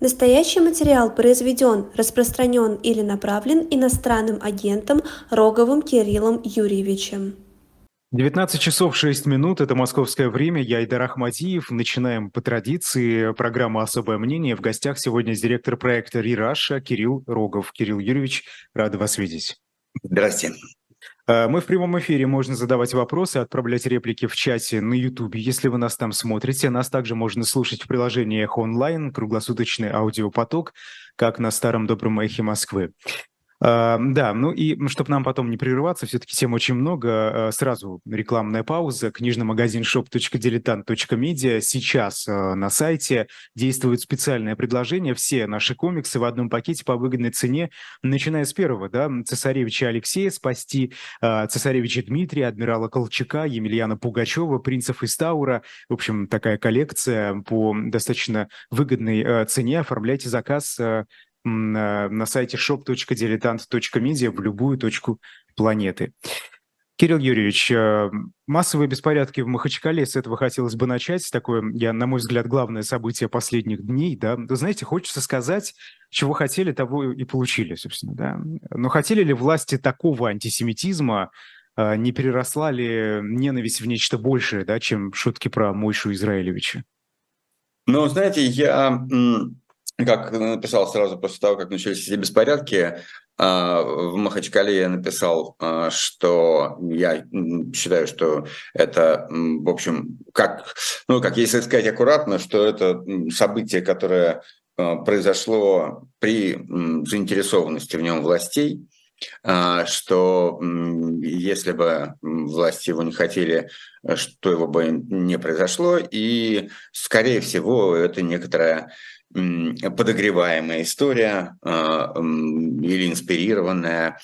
Настоящий материал произведен, распространен или направлен иностранным агентом Роговым Кириллом Юрьевичем. 19 часов 6 минут, это московское время, я Айдар Ахмадиев. Начинаем по традиции программу «Особое мнение». В гостях сегодня директор проекта «Ри-Раша» Кирилл Рогов. Кирилл Юрьевич, рады вас видеть. Здравствуйте. Э, мы в прямом эфире, можно задавать вопросы, отправлять реплики в чате на YouTube, если вы нас там смотрите. Нас также можно слушать в приложении «Эхо онлайн», круглосуточный аудиопоток, как на старом добром «Эхе Москвы». А, да, ну и чтобы нам потом не прерываться, все-таки тем очень много. А, сразу рекламная пауза. Книжный магазин shop.diletant.media. Сейчас а, на сайте действует специальное предложение. Все наши комиксы в одном пакете по выгодной цене, начиная с первого, да, цесаревича Алексея спасти, цесаревича Дмитрия, адмирала Колчака, Емельяна Пугачева, принцев из Таура. В общем, такая коллекция по достаточно выгодной цене. Оформляйте заказ на сайте shop.diletant.media в любую точку планеты. Кирилл Юрьевич, э, массовые беспорядки в Махачкале, с этого хотелось бы начать. Такое, я, на мой взгляд, главное событие последних дней. Да? Вы знаете, хочется сказать, чего хотели, того и получили, собственно. Да? Но хотели ли власти такого антисемитизма, э, не переросла ли ненависть в нечто большее, да, чем шутки про Мойшу Израилевича? Ну, знаете, я как написал сразу после того, как начались эти беспорядки, а, в Махачкале я написал, а, что я считаю, что это, в общем, как, ну, как если сказать аккуратно, что это событие, которое а, произошло при заинтересованности в нем властей, что если бы власти его не хотели, что его бы не произошло, и, скорее всего, это некоторая подогреваемая история а, или инспирированная.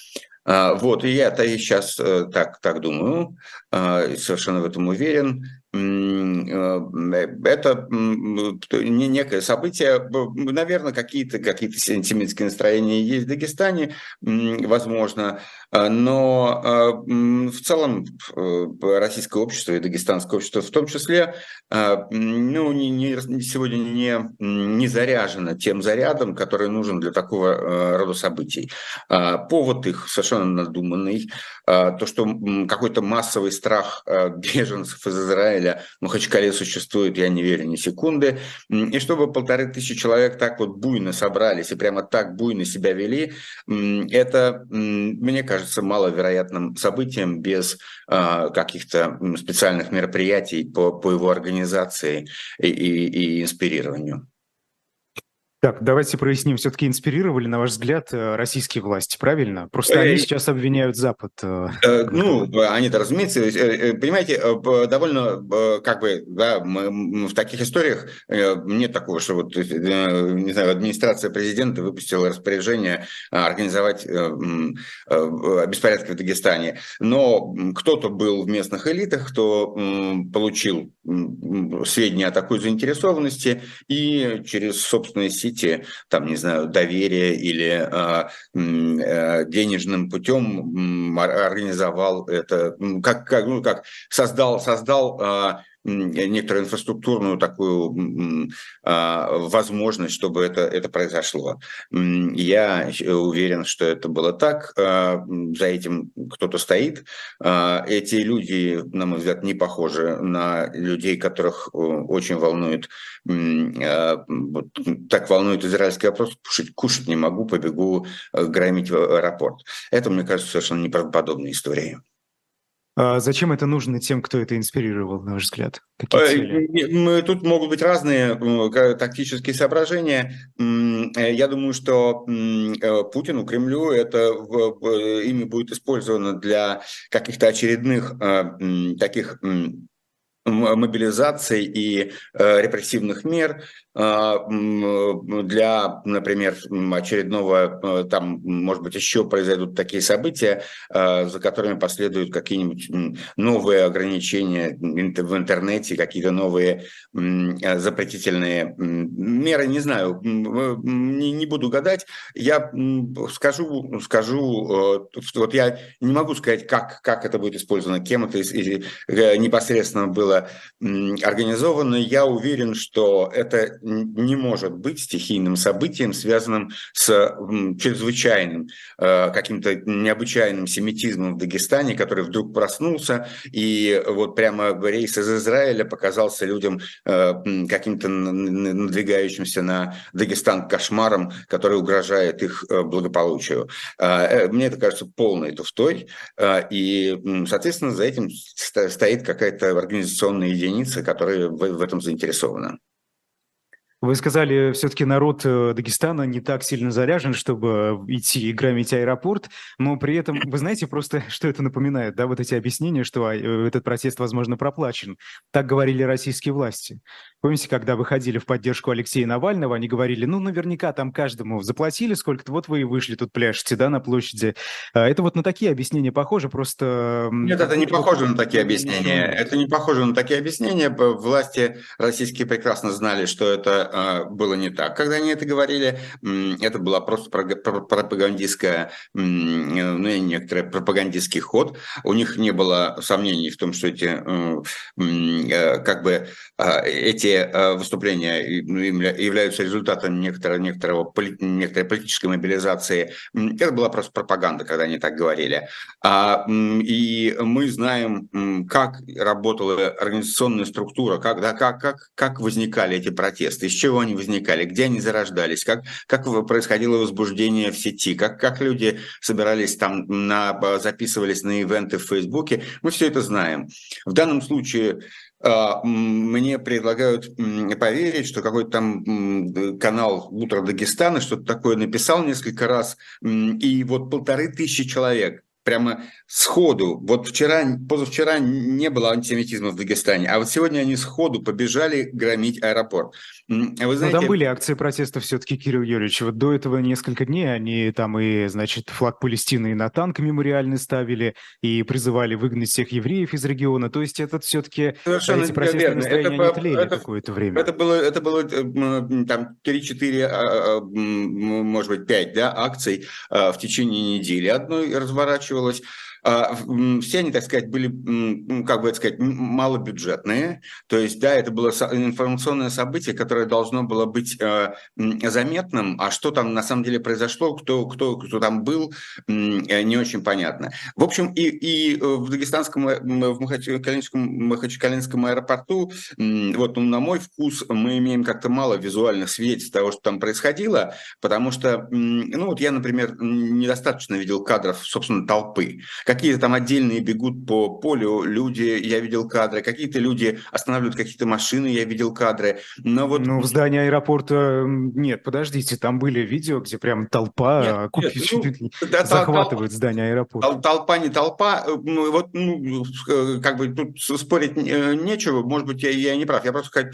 А, вот, и я-то сейчас э, так, так думаю, а, совершенно в этом уверен. Э, это не некое событие. Наверное, какие-то какие антисемитские настроения есть в Дагестане, возможно, но а, в целом э, российское общество и дагестанское общество в том числе а, ну, не, не, сегодня не, не заряжено тем зарядом, который нужен для такого э, рода событий. Повод их совершенно надуманный. То, что какой-то массовый страх беженцев из Израиля в Махачкале существует, я не верю ни секунды. И чтобы полторы тысячи человек так вот буйно собрались и прямо так буйно себя вели, это, мне кажется, кажется маловероятным событием без э, каких-то специальных мероприятий по, по его организации и, и, и инспирированию. Так, давайте проясним, все-таки инспирировали, на ваш взгляд, э, российские власти, правильно? Просто они сейчас обвиняют Запад. Э, э, ну, они-то, разумеется, понимаете, довольно, как бы, да, мы, в таких историях нет такого, что вот, не знаю, администрация президента выпустила распоряжение организовать беспорядки в Дагестане. Но кто-то был в местных элитах, кто получил сведения о такой заинтересованности и через собственные сети развитие, там, не знаю, доверия или а, э, денежным путем организовал это, как, как, ну, как создал, создал э, некоторую инфраструктурную такую а, возможность, чтобы это, это произошло. Я уверен, что это было так. А, за этим кто-то стоит. А, эти люди, на мой взгляд, не похожи на людей, которых э, очень волнует, так волнует израильский вопрос, кушать, кушать не могу, побегу э, громить аэропорт. Это, мне кажется, совершенно неправдоподобная история. А зачем это нужно тем, кто это инспирировал, на ваш взгляд? Э? Тут могут быть разные тактические соображения. Э, я думаю, что э, Путину, Кремлю это ими будет использовано для каких-то очередных таких мобилизации и репрессивных мер, для, например, очередного, э, там, может быть, еще произойдут такие события, а, за которыми последуют какие-нибудь новые ограничения в интернете, какие-то новые запретительные меры, не знаю, не, не буду гадать. Я скажу, скажу, э, вот я не могу сказать, как, как это будет использовано, кем это э, непосредственно было организовано. Я уверен, что это не может быть стихийным событием, связанным с чрезвычайным, э, каким-то необычайным семитизмом в Дагестане, который вдруг проснулся, и вот прямо рейс из Израиля показался людям э, каким-то надвигающимся на Дагестан кошмаром, который угрожает их э, благополучию. Мне это кажется полной туфтой, и, соответственно, за этим стоит какая-то организационная единица, которая в этом заинтересована. Вы сказали, все-таки народ э, Дагестана не так сильно заряжен, чтобы идти и громить аэропорт, но при этом, вы знаете просто, что это напоминает, да, вот эти объяснения, что а, э, этот протест, возможно, проплачен. Так говорили российские власти. Помните, когда выходили в поддержку Алексея Навального, они говорили, ну, наверняка там каждому заплатили сколько-то, вот вы и вышли тут пляшете, да, на площади. А это вот на такие объяснения похоже, просто... Нет, это не похоже на такие объяснения. Это не похоже на такие объяснения. Власти российские прекрасно знали, что это а, было не так, когда они это говорили. Это была просто пропагандистская, ну, некоторый пропагандистский ход. У них не было сомнений в том, что эти, э, э, как бы, а, эти э, выступления ну, являются результатом некоторого, некоторого, некоторой политической мобилизации. Это была просто пропаганда, когда они так говорили. А, и мы знаем, как работала организационная структура, как, да, как, как, как возникали эти протесты, чего они возникали, где они зарождались, как, как происходило возбуждение в сети, как, как люди собирались там, на, записывались на ивенты в Фейсбуке. Мы все это знаем. В данном случае а, мне предлагают поверить, что какой-то там канал «Утро Дагестана» что-то такое написал несколько раз, и вот полторы тысячи человек прямо сходу. Вот вчера, позавчера не было антисемитизма в Дагестане, а вот сегодня они сходу побежали громить аэропорт. Вы знаете... Но там были акции протеста все-таки, Кирилл Юрьевич. Вот до этого несколько дней они там и, значит, флаг Палестины и на танк мемориальный ставили, и призывали выгнать всех евреев из региона. То есть это все-таки Совершенно эти протестные верно. настроения это, тлели это, какое-то время. Это было, это было э, там 3-4, а, а, может быть, 5 да, акций а, в течение недели одной разворачивали оплачивалось. А, все они, так сказать, были, как бы это сказать, малобюджетные. То есть, да, это было информационное событие, которое должно было быть э, заметным, а что там на самом деле произошло, кто, кто, кто там был, э, не очень понятно. В общем, и, и э, в Дагестанском, в Махачкалинском, Махачкалинском аэропорту, вот ну, на мой вкус, мы имеем как-то мало визуальных свидетельств того, что там происходило, потому что, ну вот я, например, недостаточно видел кадров, собственно, толпы какие-то там отдельные бегут по полю люди, я видел кадры, какие-то люди останавливают какие-то машины, я видел кадры. Но вот... Ну, в здании аэропорта нет, подождите, там были видео, где прям толпа нет, нет, ну, да, захватывает тол- здание аэропорта. Толпа не толпа, э, ну, вот, ну, э, как бы тут спорить э, нечего, может быть, я, я не прав, я просто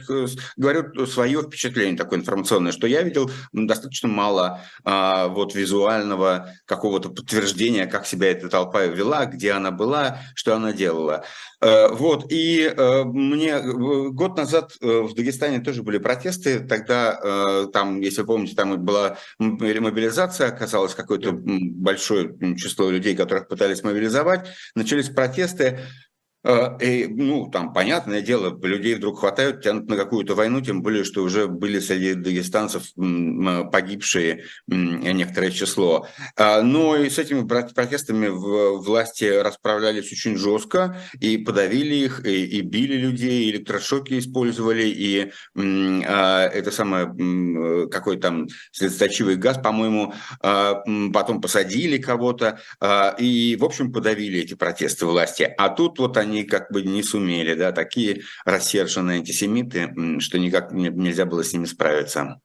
говорю свое впечатление такое информационное, что я видел достаточно мало а, вот визуального какого-то подтверждения, как себя эта толпа вела вела, где она была, что она делала. Э, вот, и э, мне э, год назад в Дагестане тоже были протесты, тогда там, если вы помните, там была мобилизация, оказалось какое-то большое число людей, которых пытались мобилизовать, начались протесты, и, ну, там, понятное дело, людей вдруг хватают, тянут на какую-то войну, тем более, что уже были среди дагестанцев погибшие некоторое число. А, но и с этими протестами власти расправлялись очень жестко, и подавили их, и, и били людей, и электрошоки использовали, и а, это самое, какой там слезоточивый газ, по-моему, а, потом посадили кого-то, и, в общем, подавили эти протесты власти. А тут вот они они как бы не сумели, да, такие рассерженные антисемиты, что никак нельзя было с ними справиться.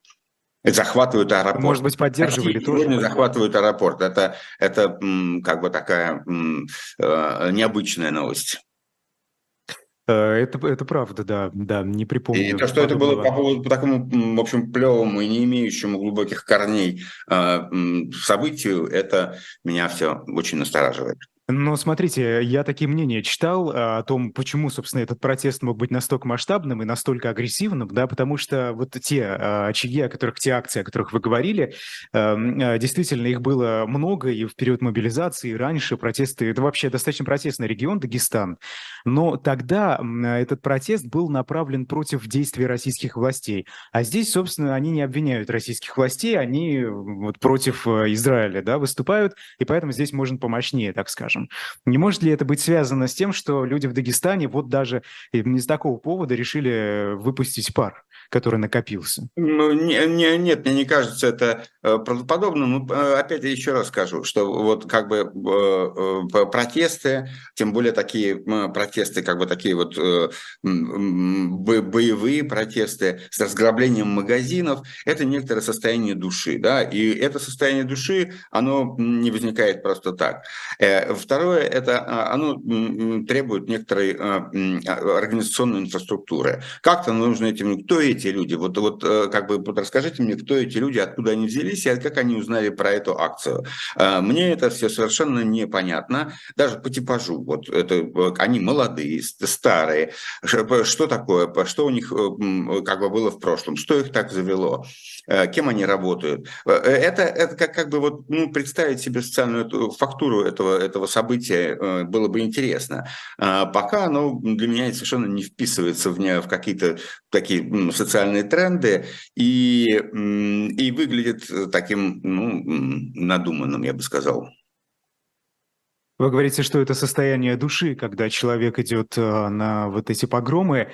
Захватывают аэропорт. Может быть, поддерживали России тоже? Сегодня захватывают аэропорт. Это, это как бы такая э, необычная новость. Э, это, это правда, да, да, не припомню. И то, что это было по поводу по такому, в общем, плевому и не имеющему глубоких корней э, событию, это меня все очень настораживает. Но смотрите, я такие мнения читал а, о том, почему, собственно, этот протест мог быть настолько масштабным и настолько агрессивным, да, потому что вот те а, очаги, о которых, те акции, о которых вы говорили, эм, а, действительно, их было много и в период мобилизации, и раньше протесты, это вообще достаточно протестный регион, Дагестан, но тогда этот протест был направлен против действий российских властей, а здесь, собственно, они не обвиняют российских властей, они вот против э, Израиля, да, выступают, и поэтому здесь можно помощнее, так скажем скажем. Не может ли это быть связано с тем, что люди в Дагестане вот даже из такого повода решили выпустить пар? Который накопился? Ну, не, не, нет, мне не кажется это э, правдоподобным. Ну, э, опять еще раз скажу, что вот как бы э, протесты, тем более такие протесты, как бы такие вот боевые протесты с разграблением магазинов, это некоторое состояние души, да, и это состояние души, оно не возникает просто так. Второе, это а, оно требует некоторой организационной инфраструктуры. Как-то нужно этим, кто эти люди? Вот, вот э, как бы вот расскажите мне, кто эти люди, откуда они взялись и как они узнали про эту акцию. Э, мне это все совершенно непонятно, даже по типажу. Вот это, э, они молодые, старые. Что такое? Что у них как бы было в прошлом? Что их так завело? Кем они работают? Это, это как, как бы вот, ну, представить себе социальную эту, фактуру этого, этого события было бы интересно. Пока оно для меня совершенно не вписывается в, в какие-то такие социальные тренды и, и выглядит таким ну, надуманным, я бы сказал. Вы говорите, что это состояние души, когда человек идет э, на вот эти погромы.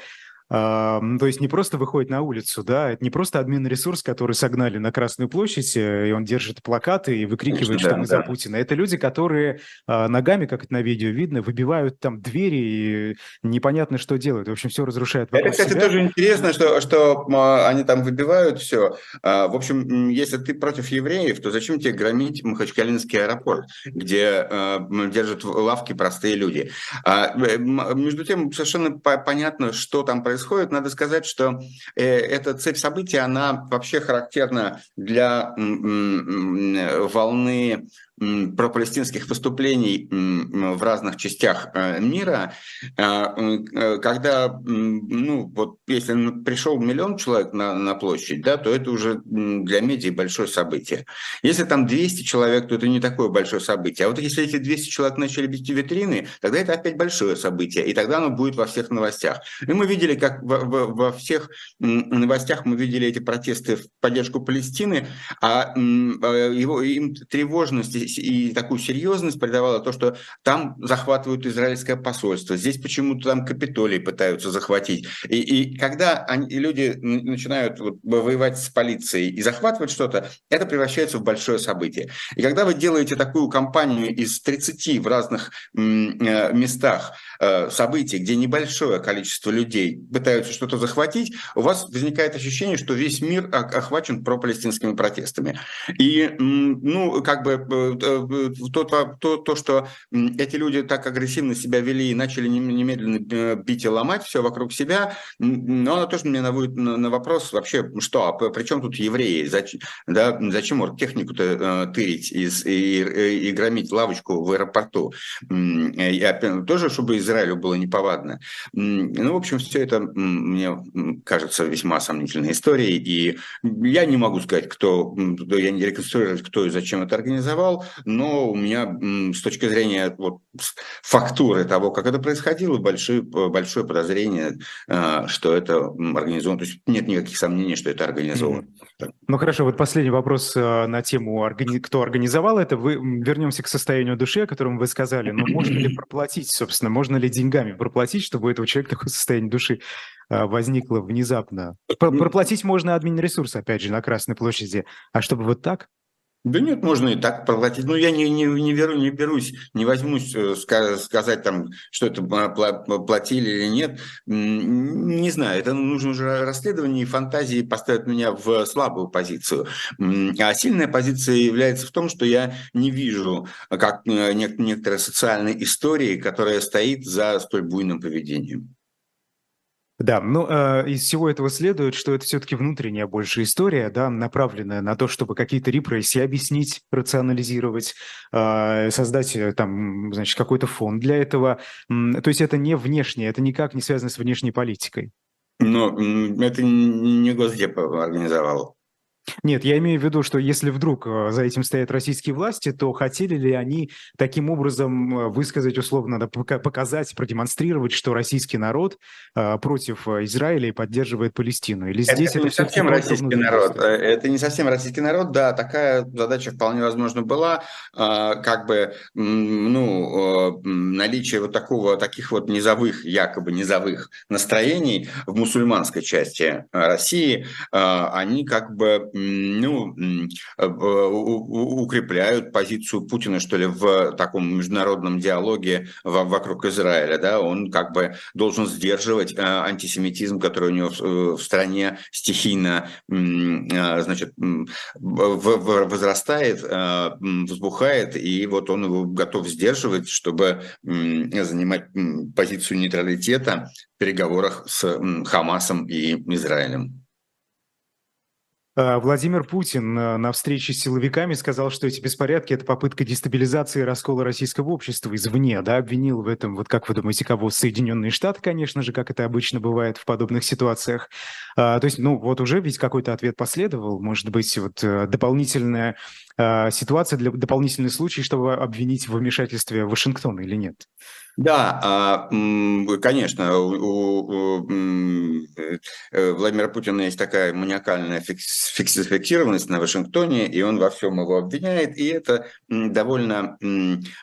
То есть не просто выходит на улицу, да, это не просто админ-ресурс, который согнали на Красную площадь, э, и он держит плакаты и выкрикивает, Конечно, что да, мы да. за Путина. Это люди, которые а, ногами, как это на видео видно, выбивают там двери и непонятно, что делают. В общем, все разрушает Это, кстати, себя. тоже интересно, что, что они там выбивают все. А, в общем, если ты против евреев, то зачем тебе громить Махачкалинский аэропорт, где а, держат лавки простые люди? Между тем, совершенно понятно, что там происходит происходит, надо сказать, что э, эта цепь событий, она вообще характерна для волны пропалестинских выступлений в разных частях э, мира, а, э, когда, ну, вот если пришел миллион человек на, на площадь, да, то это уже для медиа большое событие. Если там 200 человек, то это не такое большое событие. А вот если эти 200 человек начали бить витрины, тогда это опять большое событие, и тогда оно будет во всех новостях. И мы видели, как во, во, во всех новостях мы видели эти протесты в поддержку Палестины, а, а его, им тревожность и такую серьезность придавало то, что там захватывают израильское посольство, здесь почему-то там Капитолий пытаются захватить. И, и когда они, люди начинают вот, воевать с полицией и захватывать что-то, это превращается в большое событие. И когда вы делаете такую кампанию из 30 в разных э, местах э, событий, где небольшое количество людей пытаются что-то захватить, у вас возникает ощущение, что весь мир охвачен пропалестинскими протестами. И, ну, как бы Э, то, то, то, что эти люди так агрессивно себя вели и начали немедленно э, бить и ломать все вокруг себя, но она тоже мне наводит на вопрос вообще, что, а при чем тут евреи? Зачем, да, зачем технику-то э, тырить и, и, и громить лавочку в аэропорту? И, тоже, чтобы Израилю было неповадно. Ну, в общем, все это мне кажется весьма сомнительной историей, и я не могу сказать, кто, я не реконструировать, кто и зачем это организовал, но у меня с точки зрения вот, фактуры того, как это происходило, большое, большое подозрение, а, что это организовано. То есть нет никаких сомнений, что это организовано. Mm-hmm. Ну хорошо, вот последний вопрос а, на тему, кто организовал это. Вы вернемся к состоянию души, о котором вы сказали. Но можно ли проплатить, собственно, можно ли деньгами проплатить, чтобы у этого человека такое состояние души возникло внезапно? Проплатить можно админ-ресурс, опять же, на Красной площади. А чтобы вот так? Да нет, можно и так проплатить. Но я не, не, не, беру, не берусь, не возьмусь э, сказать, там, что это платили или нет. Не знаю, это нужно уже расследование, и фантазии поставят меня в слабую позицию. А сильная позиция является в том, что я не вижу как э, некоторой социальной истории, которая стоит за столь буйным поведением. Да, ну, э, из всего этого следует, что это все-таки внутренняя больше история, да, направленная на то, чтобы какие-то репрессии объяснить, рационализировать, э, создать там, значит, какой-то фонд для этого. То есть это не внешнее, это никак не связано с внешней политикой. Но это не Госдеп организовал. Нет, я имею в виду, что если вдруг э, за этим стоят российские власти, то хотели ли они таким образом э, высказать, условно, показать, продемонстрировать, что российский народ э, против Израиля и поддерживает Палестину? Или здесь это, это не совсем российский народ. Это не совсем российский народ, да, такая задача вполне возможно была, как бы, ну, наличие вот такого, таких вот низовых, якобы низовых настроений в мусульманской части России, они как бы ну, э, укрепляют позицию Путина, что ли, в таком международном диалоге вокруг Израиля. Да? Он как бы должен сдерживать э, антисемитизм, который у него в э, стране стихийно значит, возрастает, взбухает, и вот он его готов сдерживать, чтобы занимать позицию нейтралитета в переговорах с Хамасом и Израилем. А, Владимир Путин э, на встрече с силовиками сказал, что эти беспорядки – это попытка дестабилизации и раскола российского общества извне, да, обвинил в этом, вот как вы думаете, кого? Соединенные Штаты, конечно же, как это обычно бывает в подобных ситуациях. А, то есть, ну, вот уже ведь какой-то ответ последовал, может быть, вот э, дополнительная ситуация для дополнительный случай, чтобы обвинить в вмешательстве Вашингтона или нет? Да, а, конечно, у э, Владимира Путина есть такая маниакальная фиксированность на Вашингтоне, и он во всем его обвиняет, и это довольно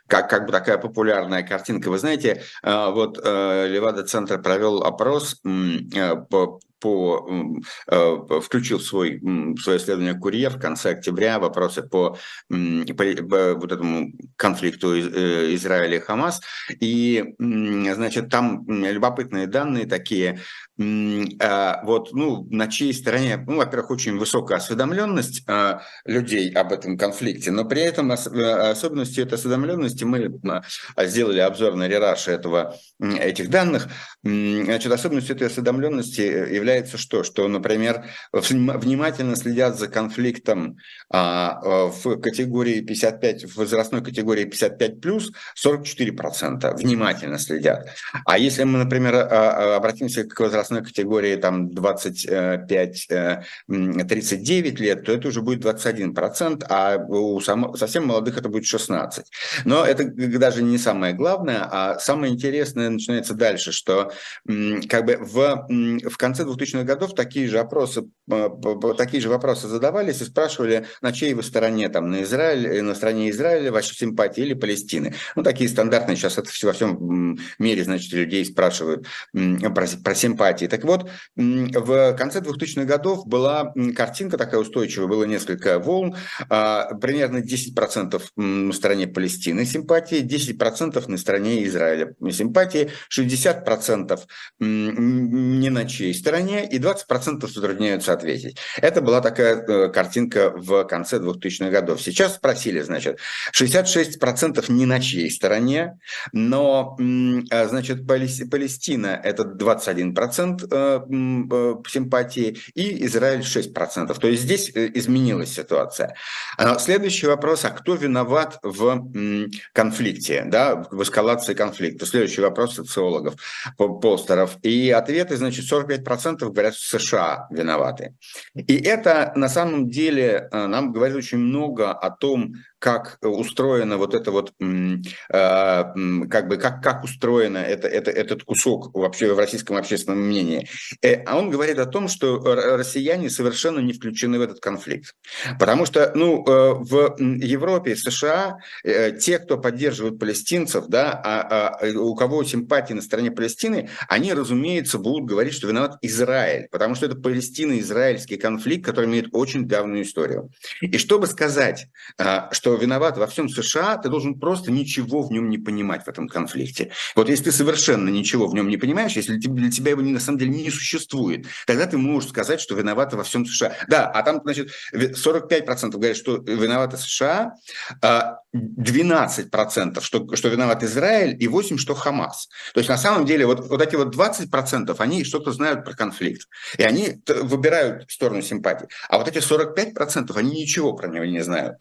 как, как бы такая популярная картинка. Вы знаете, а, вот э, Левада-центр провел опрос э, по по, э, включил свой, свое исследование «Курьер» в конце октября, вопросы по, по вот этому конфликту э, Израиля и Хамас. И, значит, там любопытные данные такие. А, вот, ну, на чьей стороне, ну, во-первых, очень высокая осведомленность а, людей об этом конфликте, но при этом э, особенностью этой осведомленности мы сделали обзор на рераши этого, этих данных. Значит, особенностью этой осведомленности является является что? Что, например, внимательно следят за конфликтом а, а в категории 55, в возрастной категории 55 плюс 44% внимательно следят. А если мы, например, а, а, обратимся к возрастной категории там 25-39 э, лет, то это уже будет 21%, а у совсем молодых это будет 16%. Но это даже не самое главное, а самое интересное начинается дальше, что как бы в, в конце 2000-х годов такие же опросы, э, такие же вопросы задавались и спрашивали, на чьей вы стороне, там, на Израиль, э, на стороне Израиля ваши симпатии или Палестины. Ну, такие стандартные, сейчас это во всем мире, значит, людей спрашивают про, про симпатии. Так вот, в конце 2000-х годов была картинка такая устойчивая, было несколько волн, а, примерно 10% на стороне Палестины симпатии, 10% на стороне Израиля симпатии, 60% не на чьей стороне, и 20% затрудняются ответить. Это была такая э, картинка в конце 2000-х годов. Сейчас спросили, значит, 66% не на чьей стороне, но, э, значит, Палестина – это 21% э, э, симпатии, и Израиль 6%. То есть здесь э, изменилась ситуация. А следующий вопрос, а кто виноват в конфликте, да, в эскалации конфликта? Следующий вопрос социологов, полстеров. И ответы, значит, 45% говорят, что США виноваты. И это на самом деле нам говорит очень много о том, как устроено вот это вот, а, как бы, как, как устроено это, это, этот кусок вообще в российском общественном мнении. Э, а он говорит о том, что россияне совершенно не включены в этот конфликт. Потому что, ну, э, в Европе, США, э, те, кто поддерживают палестинцев, да, а, а у кого симпатии на стороне Палестины, они, разумеется, будут говорить, что виноват Израиль, потому что это Палестино-израильский конфликт, который имеет очень давнюю историю. И чтобы сказать, что что виноват во всем США, ты должен просто ничего в нем не понимать в этом конфликте. Вот если ты совершенно ничего в нем не понимаешь, если для тебя его на самом деле не существует, тогда ты можешь сказать, что виноваты во всем США. Да, а там, значит, 45% говорят, что виноваты США, 12% а что, что виноват Израиль и 8% что Хамас. То есть на самом деле вот, вот эти вот 20% они что-то знают про конфликт. И они выбирают сторону симпатии. А вот эти 45% они ничего про него не знают.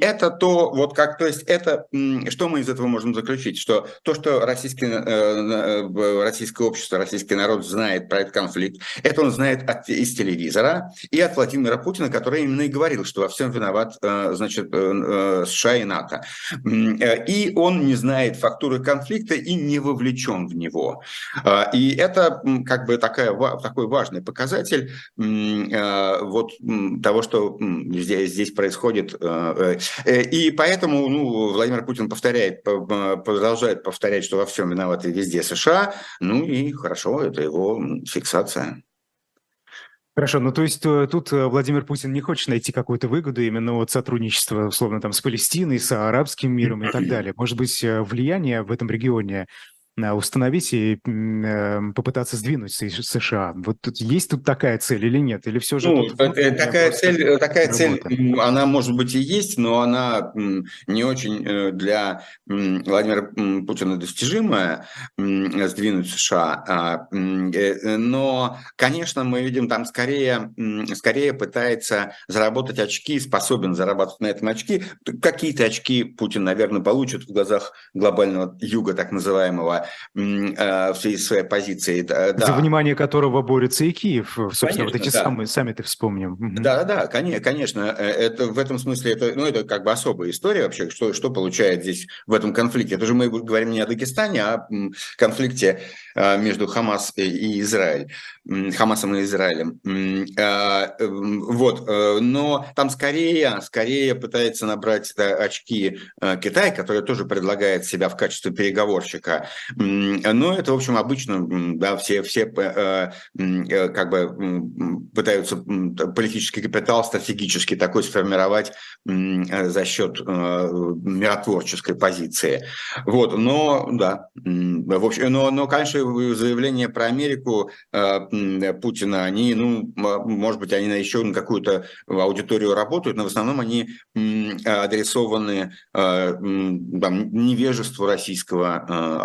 Это то, вот как, то есть это, что мы из этого можем заключить? Что то, что российский, э, э, российское общество, российский народ знает про этот конфликт, это он знает от, из телевизора и от Владимира Путина, который именно и говорил, что во всем виноват, э, значит, США и НАТО. И он не знает фактуры конфликта и не вовлечен в него. И это как бы такая, такой важный показатель вот того, что здесь, здесь происходит. Э, э, и поэтому ну, Владимир Путин повторяет, продолжает повторять, что во всем виноваты везде США. Ну и хорошо, это его фиксация. Хорошо, ну то есть э, тут Владимир Путин не хочет найти какую-то выгоду именно от сотрудничества, условно, там, с Палестиной, с арабским миром и так далее. Может быть, влияние в этом регионе установить и э, попытаться сдвинуть США. Вот тут, есть тут такая цель или нет? Или все же... Ну, такая цель, такая цель, она может быть и есть, но она не очень э, для Владимира Путина достижимая, сдвинуть США. А, э, но, конечно, мы видим там скорее, скорее пытается заработать очки, способен зарабатывать на этом очки. Какие-то очки Путин, наверное, получит в глазах глобального юга, так называемого, Э, в связи с своей позицией. Да. За внимание которого борется и Киев. Собственно, конечно, вот эти да. самые саммиты вспомним. Да, да, да, конечно. Э, это, в этом смысле это, ну, это как бы особая история вообще, что, что получает здесь в этом конфликте. Это же мы говорим не о Дагестане, а о конфликте э, между Хамас и Израиль. Хамасом и Израилем. Вот. Но там скорее, скорее пытается набрать очки Китай, который тоже предлагает себя в качестве переговорщика. Но это, в общем, обычно, да, все, все э, э, как бы пытаются политический капитал стратегически такой сформировать за счет э, миротворческой позиции. Вот, но, да, в общем, но, но, конечно, заявления про Америку Путина, они, ну, может быть, они еще на какую-то аудиторию работают, но в основном они адресованы там, невежеству российского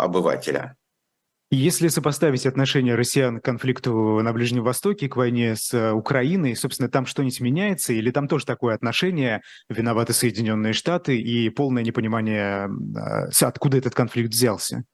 обывателя. Если сопоставить отношение россиян к конфликту на Ближнем Востоке, к войне с э, Украиной, собственно, там что-нибудь меняется, или там тоже такое отношение, виноваты Соединенные Штаты и полное непонимание, э, откуда этот конфликт взялся?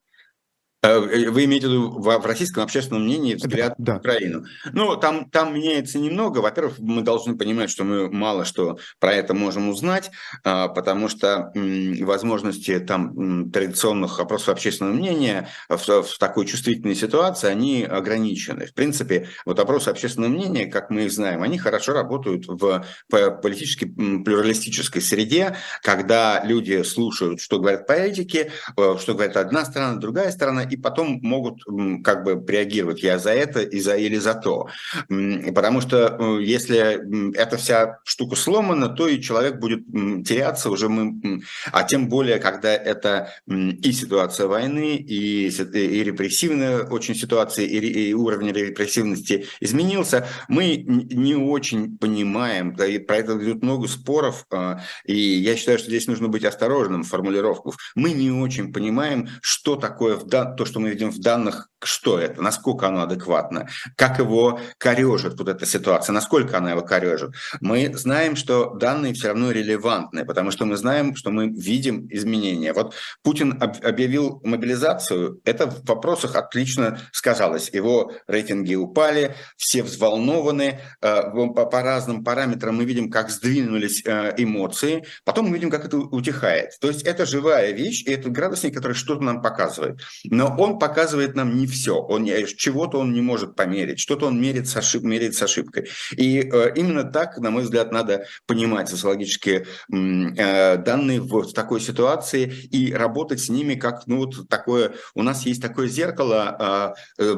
Э, э, вы имеете в виду в российском общественном мнении взгляд да, на Украину? Ну, там, там меняется немного. Во-первых, мы должны понимать, что мы мало что про это можем узнать, а, потому что возможности там традиционных опросов общественного мнения в, в такой чувствительной ситуации, они ограничены. В принципе, вот опросы общественного мнения, как мы их знаем, они хорошо работают в политически плюралистической среде, когда люди слушают, что говорят политики, э, что говорит одна сторона, другая сторона, и потом могут как бы реагировать я за это и за, или за то. Потому что э, если эта вся штука сломана, то и человек будет теряться уже мы, а тем более, когда это и ситуация войны, и, и репрессивная очень ситуация, и, и уровень репрессивности изменился, мы не очень понимаем, да, и про это идет много споров, а, и я считаю, что здесь нужно быть осторожным в формулировках. Мы не очень понимаем, что такое в дан, то, что мы видим в данных, что это, насколько оно адекватно, как его корежит вот эта ситуация, насколько она его корежит. Мы знаем, что данные все равно релевантны, потому что мы знаем, что мы видим изменения. Вот Путин объявил мобилизацию, это в вопросах отлично сказалось. Его рейтинги упали, все взволнованы, э, по разным параметрам мы видим, как сдвинулись э, эмоции, потом мы видим, как это утихает. То есть это живая вещь, и это градусник, который что-то нам показывает. Но он показывает нам не все. Он, чего-то он не может померить, что-то он мерит с, ошиб, меряет с ошибкой. И э, именно так, на мой взгляд, надо понимать социологические э, данные в, такой ситуации и работать с ними как, ну, вот такое, у нас есть такое зеркало, э, э,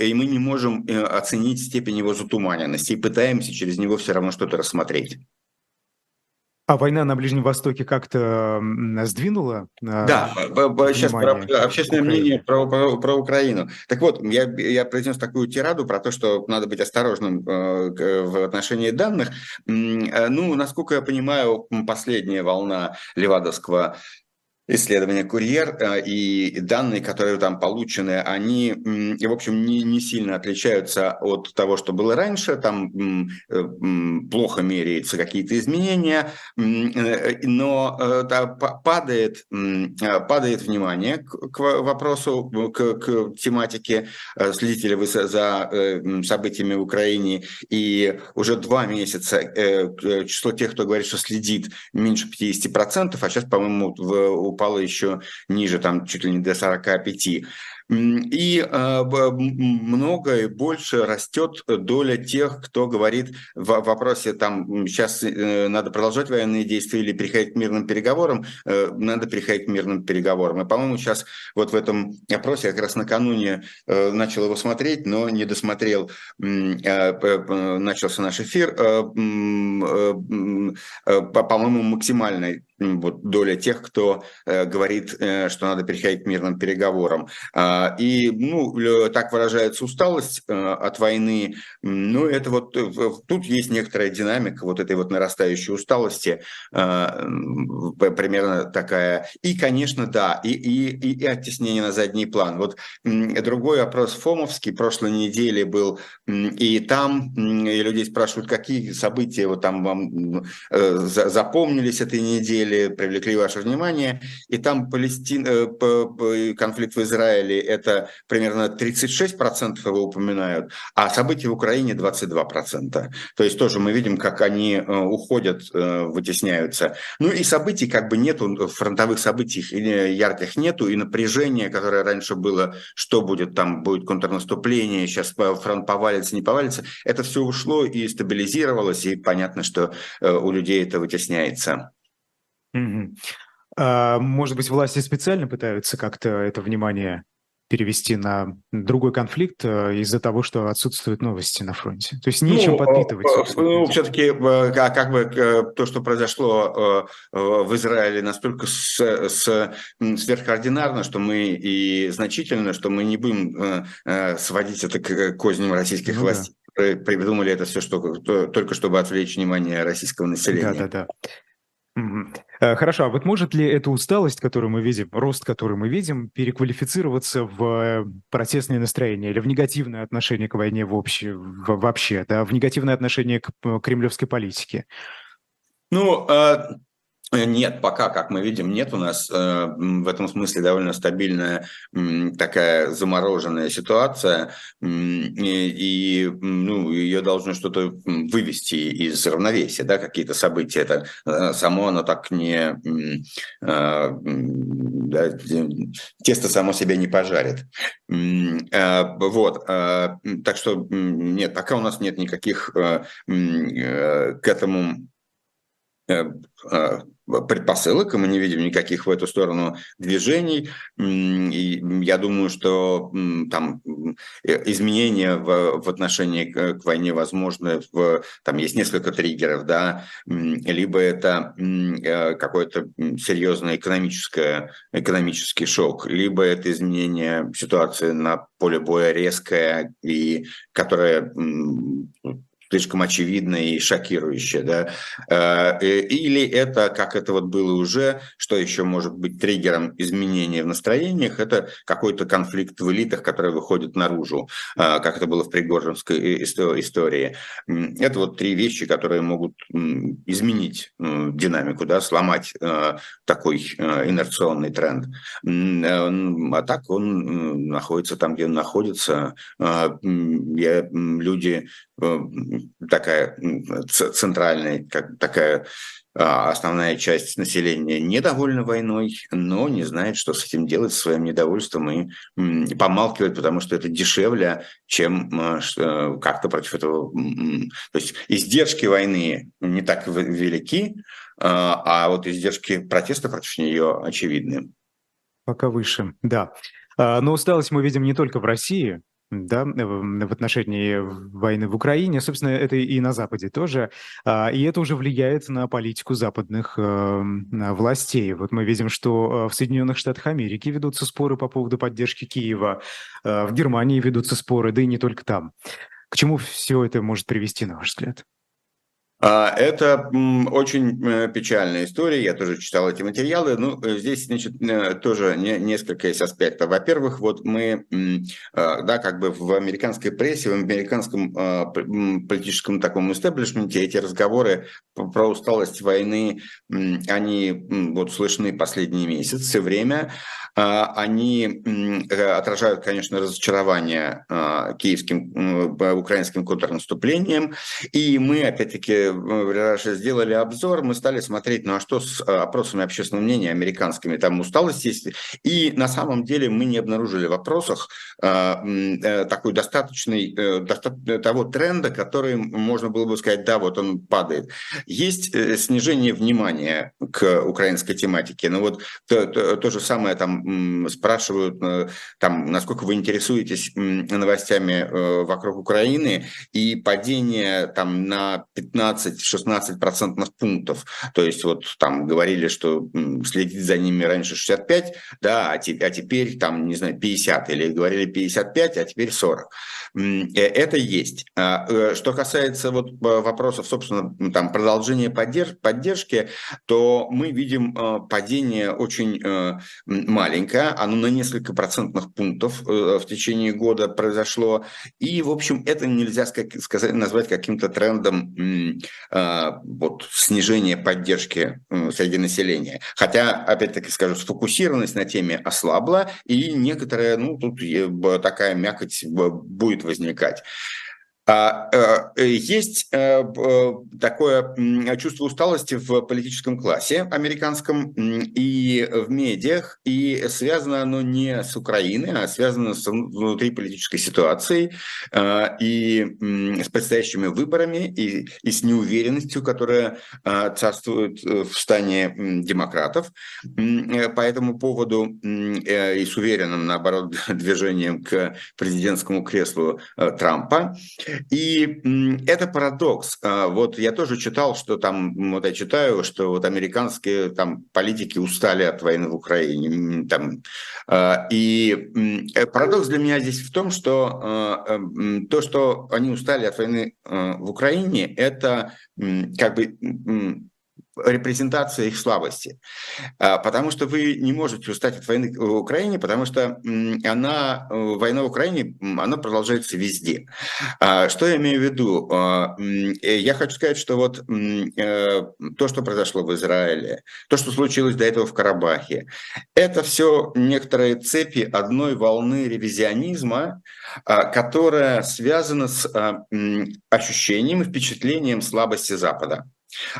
и мы не можем э, оценить степень его затуманенности, и пытаемся через него все равно что-то рассмотреть. А война на Ближнем Востоке как-то сдвинула? Да, сейчас про, общественное мнение про, про, про Украину. Так вот, я, я произнес такую тираду про то, что надо быть осторожным э, в отношении данных. Э, ну, насколько я понимаю, последняя волна Левадовского исследования «Курьер» э, и данные, которые там получены, они, в общем, не, не сильно отличаются от того, что было раньше. Там э, плохо меряются какие-то изменения, э, но падает, падает внимание к вопросу, к, к тематике. Следите вы за событиями в Украине? И уже два месяца число тех, кто говорит, что следит, меньше 50%, а сейчас, по-моему, в упало еще ниже, там чуть ли не до 45. И э, много и больше растет доля тех, кто говорит в вопросе, там, сейчас э, надо продолжать военные действия или переходить к мирным переговорам, э, надо переходить к мирным переговорам. И, по-моему, сейчас вот в этом опросе, я как раз накануне начал его смотреть, но не досмотрел, начался наш эфир, по-моему, максимальной вот доля тех, кто э, говорит, э, что надо переходить к мирным переговорам. Э, и, ну, так выражается усталость э, от войны. Ну, это вот э, тут есть некоторая динамика вот этой вот нарастающей усталости, э, примерно такая. И, конечно, да, и, и, и, оттеснение на задний план. Вот другой опрос Фомовский прошлой неделе был, и там и людей спрашивают, какие события вот там вам э, запомнились этой неделе, недели привлекли ваше внимание, и там Палестин, э, конфликт в Израиле – это примерно 36% его упоминают, а события в Украине – 22%. То есть тоже мы видим, как они э, уходят, э, вытесняются. Ну и событий как бы нету, фронтовых событий ярких нету, и напряжение, которое раньше было, что будет там, будет контрнаступление, сейчас фронт повалится, не повалится, это все ушло и стабилизировалось, и понятно, что у людей это вытесняется. Мгм. А, может быть, власти специально пытаются как-то это внимание перевести на другой конфликт э, из-за того, что отсутствуют новости на фронте? То есть нечем Ну, подпитывать, э, собственно ну, говоря. все-таки как бы э, то, что произошло э, в Израиле, настолько с, с, сверхординарно, что мы и значительно, что мы не будем э, сводить это к козням российских Ну да. властей. При- Придумали это все что, то- только чтобы отвлечь внимание российского населения. Да-да-да. Мгм. Э, Хорошо, а вот может ли эта усталость, которую мы видим, рост, который мы видим, переквалифицироваться в э, протестные настроения или в негативное отношение к войне в обще- в- вообще, да, в негативное отношение к э, кремлевской политике? Ну, э, нет, пока, как мы видим, нет у нас э, в этом смысле довольно стабильная м, такая замороженная ситуация, м, и, ну, ее должно что-то вывести из равновесия, да, какие-то события. Это э, само оно так не... э, да, те- тесто само себя не пожарит. Э, Вот, э, так что нет, пока у нас нет никаких э, э, к этому э, э, предпосылок, и мы не видим никаких в эту сторону движений. И я думаю, что там э, изменения в, в отношении к, войне возможны. В, там есть несколько триггеров, да, либо это э, какой-то серьезный экономическое, экономический шок, либо это изменение ситуации на поле боя резкое и которое слишком очевидное и шокирующее, да, Э, э, или это, как это вот было уже, что еще может быть триггером изменения в настроениях, это какой-то конфликт в элитах, который выходит наружу, э, как это было в Пригожинской истории. Это вот три вещи, которые могут изменить динамику, да, сломать такой инерционный тренд. А так он находится там, где он находится. Люди такая центральная, как такая а, основная часть населения недовольна войной, но не знает, что с этим делать, своим недовольством, и помалкивает, потому что это дешевле, чем а, как-то против этого. То есть издержки войны не так велики, а а вот издержки протеста против нее очевидны. Пока выше, да. Но усталость мы видим не только в России. Да, в отношении войны в Украине, собственно, это и на Западе тоже, а, и это уже влияет на политику западных эм, властей. Вот мы видим, что в Соединенных Штатах Америки ведутся споры по поводу поддержки Киева, в Германии ведутся споры, да и не только там. К чему все это может привести, на ваш взгляд? А, это очень э, печальная история, я тоже читал эти материалы. Ну, э, здесь, значит, э, тоже несколько есть аспектов. Во-первых, вот мы, да, как бы в американской прессе, в американском политическом таком истеблишменте эти разговоры про усталость войны, они вот слышны последние месяцы, время. А, они отражают, конечно, разочарование а, киевским, украинским контрнаступлением. И мы, опять-таки, Раши сделали обзор, мы стали смотреть, ну а что с а, опросами общественного мнения американскими, там усталость есть. И на самом деле мы не обнаружили в вопросах э, такой достаточный, э, доста- того тренда, который можно было бы сказать, да, вот он падает. Есть э, снижение внимания к украинской тематике. Ну вот то, то, то же самое там спрашивают, там, насколько вы интересуетесь новостями вокруг Украины, и падение там на 15 15-16 процентных пунктов. То есть вот там говорили, что следить за ними раньше 65, да, а, те, а теперь там, не знаю, 50, или говорили 55, а теперь 40. Э, это есть. А, э, что касается вот э, вопросов, собственно, там продолжения поддерж поддержки, то мы видим падение очень маленькое, оно на несколько процентных пунктов в течение года произошло, и, в общем, это нельзя сказать, назвать каким-то трендом а, вот, снижение поддержки среди населения. Хотя, опять-таки скажу, сфокусированность на теме ослабла, и некоторая, ну, тут такая мякоть будет возникать. А, э, э, есть э, такое чувство усталости в политическом классе американском и в медиах, и связано оно не с Украиной, а связано с внутриполитической ситуацией и с предстоящими выборами, и, и с неуверенностью, которая царствует в стане демократов. По этому поводу и с уверенным, наоборот, движением к президентскому креслу Трампа. И это парадокс. А, вот я тоже читал, что там, вот я читаю, что вот американские там политики устали от войны в Украине. Там, а, и э, парадокс для меня здесь в том, что а, то, что они устали от войны в Украине, это как бы репрезентация их слабости. А, потому что вы не можете устать от войны в Украине, потому что она, э, война в Украине, она продолжается везде. А, что я имею в виду? А, э, я хочу сказать, что вот э, то, что произошло в Израиле, то, что случилось до этого в Карабахе, это все некоторые цепи одной волны ревизионизма, которая связана с ощущением и впечатлением слабости Запада.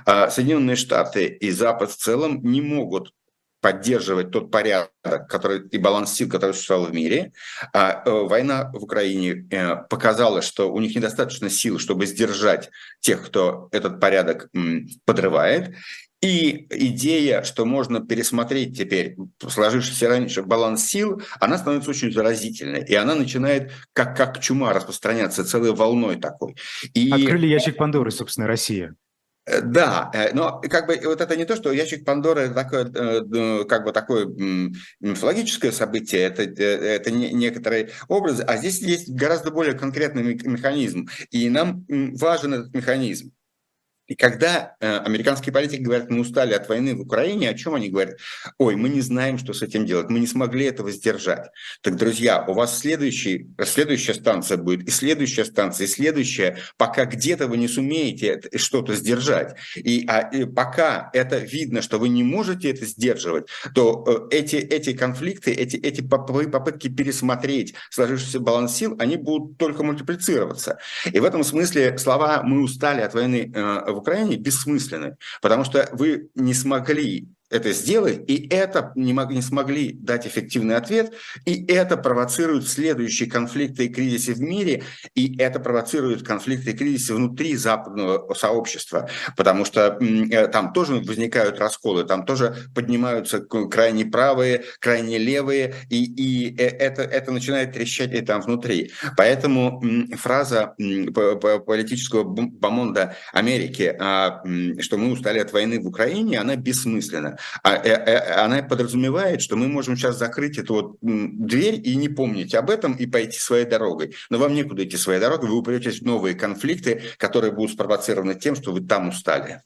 А Соединенные Штаты и Запад в целом не могут поддерживать тот порядок который, и баланс сил, который существовал в мире. А э, война в Украине э, показала, что у них недостаточно сил, чтобы сдержать тех, кто этот порядок подрывает. И идея, что можно пересмотреть теперь сложившийся раньше баланс сил, она становится очень заразительной. И она начинает как, как чума распространяться целой волной такой. И... Открыли ящик Пандоры, собственно, Россия. Э, да, э, но как бы вот это не то, что ящик Пандоры такое, э, как бы такое мифологическое событие, это, это некоторые образы, а здесь есть гораздо более конкретный механизм, и нам важен этот механизм. И когда э, американские политики говорят, мы устали от войны в Украине, о чем они говорят? Ой, мы не знаем, что с этим делать, мы не смогли этого сдержать. Так, друзья, у вас следующий, следующая станция будет, и следующая станция, и следующая, пока где-то вы не сумеете что-то сдержать. И, а, и пока это видно, что вы не можете это сдерживать, то э, эти, эти конфликты, эти, эти попытки пересмотреть сложившийся баланс сил, они будут только мультиплицироваться. И в этом смысле слова «мы устали от войны» э, в Украине бессмысленны, потому что вы не смогли это сделать, и это не, мог, не смогли дать эффективный ответ, и это провоцирует следующие конфликты и кризисы в мире, и это провоцирует конфликты и кризисы внутри западного сообщества, потому что э, там тоже возникают расколы, там тоже поднимаются крайне правые, крайне левые, и, и э, это, это начинает трещать и там внутри. Поэтому фраза политического бомонда Америки, а, что мы устали от войны в Украине, она бессмысленна. А, э, э, она подразумевает, что мы можем сейчас закрыть эту вот дверь и не помнить об этом и пойти своей дорогой. Но вам некуда идти своей дорогой, вы упретесь в новые конфликты, которые будут спровоцированы тем, что вы там устали.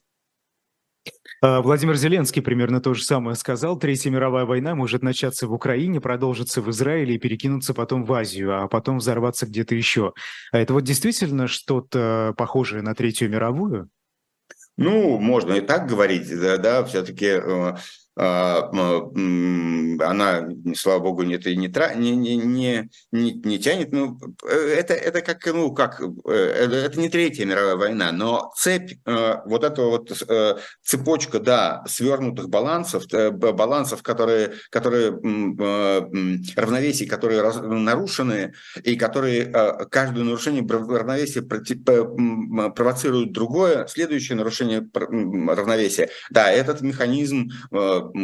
А, Владимир Зеленский примерно то же самое сказал. Третья мировая война может начаться в Украине, продолжиться в Израиле и перекинуться потом в Азию, а потом взорваться где-то еще. А это вот действительно что-то похожее на Третью мировую? Ну, можно и так говорить, да, да все-таки э, она, слава богу, не, не, не, не, не, не тянет. Ну, это, это как, ну, как, э, это не Третья мировая война, но цепь, э, вот эта вот э, цепочка, да, свернутых балансов, балансов, которые, которые равновесий, которые нарушены, и которые каждое нарушение равновесия провоцирует другое, следующее нарушение равновесия. Да, этот механизм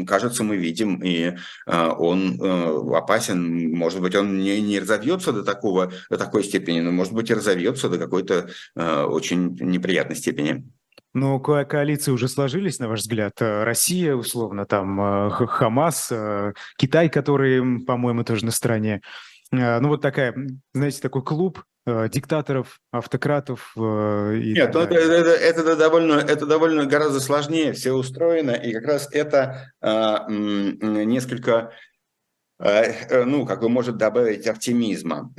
кажется, мы видим, и а, он э, опасен. Может быть, он не, не разовьется до, такого, до такой степени, но, может быть, и разовьется до какой-то э, очень неприятной степени. Но коалиции уже сложились, на ваш взгляд? Э, Россия, условно, там Хамас, Китай, который, по-моему, тоже на стороне. Ну, вот такая, знаете, такой клуб Э, диктаторов, автократов. Э, и Нет, ну это, это, это, довольно, это довольно гораздо сложнее все устроено, и как раз это а, несколько, а, ну, как бы может добавить оптимизма.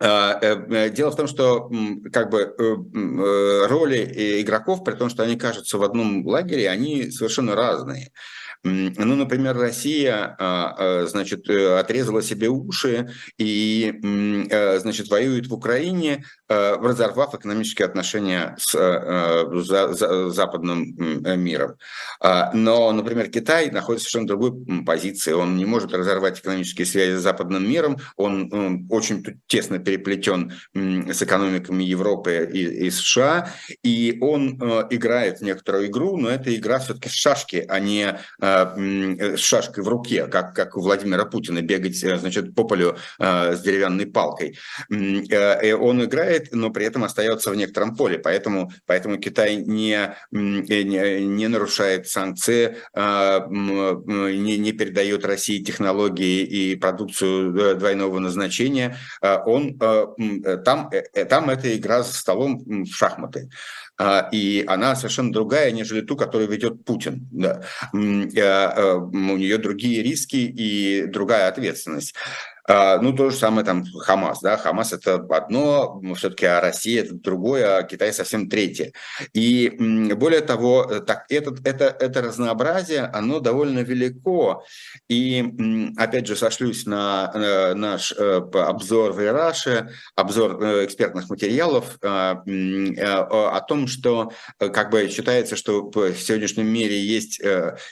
А, дело в том, что как бы роли игроков, при том, что они кажутся в одном лагере, они совершенно разные. Ну, например, Россия, а, а, значит, э, отрезала себе уши и, э, значит, воюет в Украине, э, разорвав экономические отношения с западным миром. А, но, например, Китай находится в совершенно другой позиции. Он не может разорвать экономические связи с западным миром. Он очень тесно переплетен с экономиками Европы и, США. И он играет некоторую игру, но это игра все-таки в шашки, а не Э, с шашкой в руке, как, как у Владимира Путина, бегать, э, значит, по полю э, с деревянной палкой. Он играет, но при этом остается в некотором поле, поэтому, поэтому Китай не, не, не нарушает санкции, не, не передает России технологии и продукцию двойного назначения. Он, там, там эта игра за столом в шахматы. А, и она совершенно другая, нежели ту, которую ведет Путин. Э, э, у нее другие риски и другая ответственность. А, ну, то же самое там Хамас, да, Хамас это одно, все-таки а Россия это другое, а Китай совсем третье. И более того, так, это, это, это разнообразие, оно довольно велико. И, опять же, сошлюсь на э, наш э, обзор в Ираше, обзор э, экспертных материалов о том, что как бы считается, что в сегодняшнем мире есть,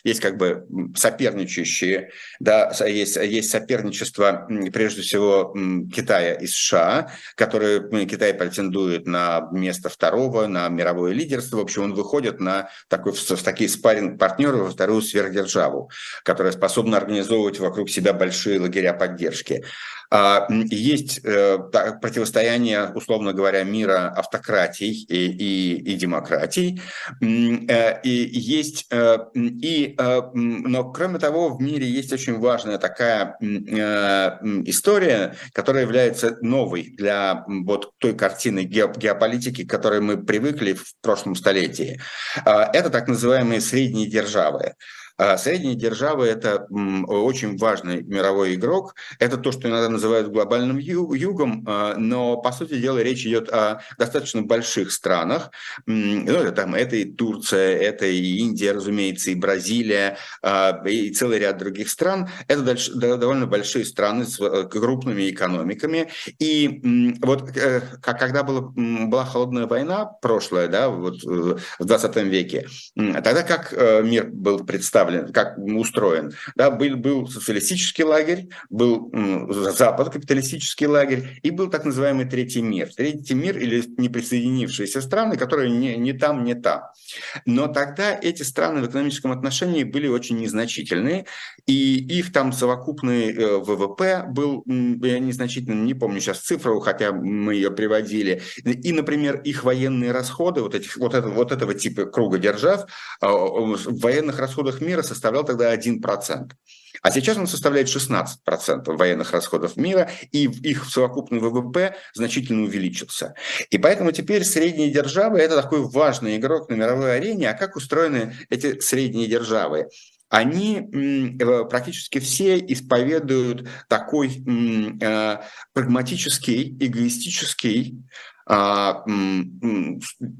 есть как бы соперничающие, да, есть, есть соперничество прежде всего Китая и США, которые Китай претендует на место второго, на мировое лидерство. В общем, он выходит на такой, в такие спарринг-партнеры во вторую сверхдержаву, которая способна организовывать вокруг себя большие лагеря поддержки. А, есть э, противостояние, условно говоря, мира автократий и, и, и демократий. Э, и есть, э, и, но кроме того, в мире есть очень важная такая история, которая является новой для вот той картины геополитики, к которой мы привыкли в прошлом столетии. А, это так называемые средние державы. А средние державы – это очень важный мировой игрок. Это то, что иногда называют глобальным югом, а, но, по сути дела, речь идет о достаточно больших странах. Ну, это, там, это и Турция, это и Индия, разумеется, и Бразилия, а, и целый ряд других стран. Это довольно большие страны с э, крупными экономиками. И вот э, когда была, была холодная война прошлая, да, вот э, в 20 веке, тогда как мир был представлен? Составлен, как устроен. Да, был, был социалистический лагерь, был Запад, капиталистический лагерь, и был так называемый третий мир. Третий мир или неприсоединившиеся страны, которые не, не там, не там. Но тогда эти страны в экономическом отношении были очень незначительные, и их там совокупный э, ВВП был незначительный, не помню сейчас цифру, хотя мы ее приводили, и, например, их военные расходы, вот, этих, вот, это, вот этого типа круга держав, а, в военных расходах мира составлял тогда 1%. А сейчас он составляет 16% военных расходов мира, и их совокупный ВВП значительно увеличился. И поэтому теперь средние державы – это такой важный игрок на мировой арене. А как устроены эти средние державы? они э, практически все исповедуют такой э, прагматический, эгоистический, а,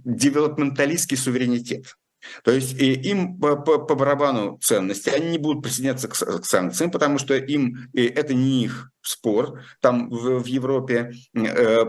девелопменталистский суверенитет. То есть им по, по, по барабану ценности, они не будут присоединяться к, к санкциям, потому что им это не их спор. Там в, в Европе э,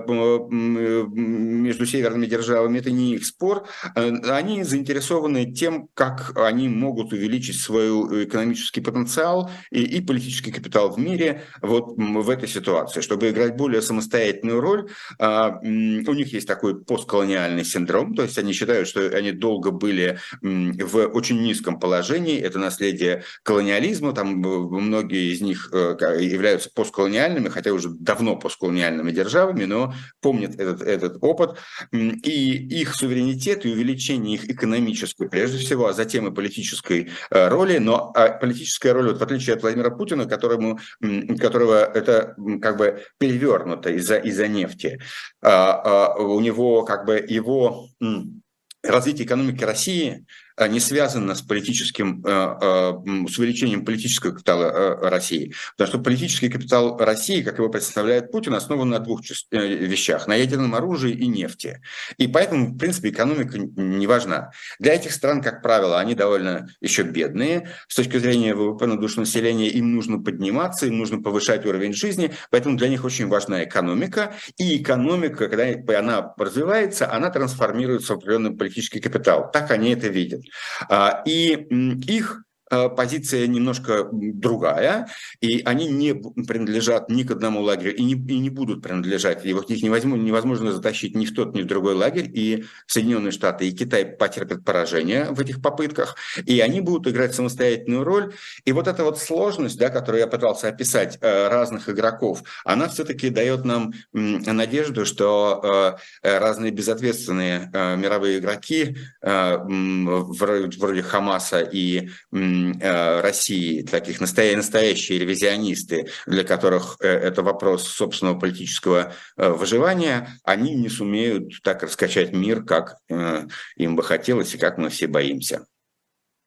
между северными державами, это не их спор, э, они заинтересованы тем, как они могут увеличить свой экономический потенциал и, и политический капитал в мире вот в этой ситуации, чтобы играть более самостоятельную роль. Э, у них есть такой постколониальный синдром, то есть они считают, что они долго были в очень низком положении, это наследие колониализма, там многие из них э, являются постколониальными постколониальными, хотя уже давно постколониальными державами, но помнят этот, этот опыт. И их суверенитет и увеличение их экономической, прежде всего, а затем и политической э, роли. Но а политическая роль, вот в отличие от Владимира Путина, которому, которого это как бы перевернуто из-за из нефти, а, а, у него как бы его развитие экономики России не связано с политическим, а, а, с увеличением политического капитала России. Потому что политический капитал России, как его представляет Путин, основан на двух э, вещах – на ядерном оружии и нефти. И поэтому, в принципе, экономика не важна. Для этих стран, как правило, они довольно еще бедные. С точки зрения ВВП на душу населения им нужно подниматься, им нужно повышать уровень жизни, поэтому для них очень важна экономика. И экономика, когда она развивается, она трансформируется в определенный политический капитал. Так они это видят. А, и их позиция немножко другая, и они не принадлежат ни к одному лагерю и не, и не будут принадлежать. И вот их невозможно, невозможно затащить ни в тот, ни в другой лагерь, и Соединенные Штаты и Китай потерпят поражение в этих попытках, и они будут играть самостоятельную роль. И вот эта вот сложность, да, которую я пытался описать, э, разных игроков, она все-таки дает нам надежду, что э, разные безответственные мировые игроки, вроде Хамаса и Э, России, таких настоящие ревизионисты, для которых э, это вопрос собственного политического э, выживания, они не сумеют так раскачать мир, как им бы хотелось и как мы все боимся.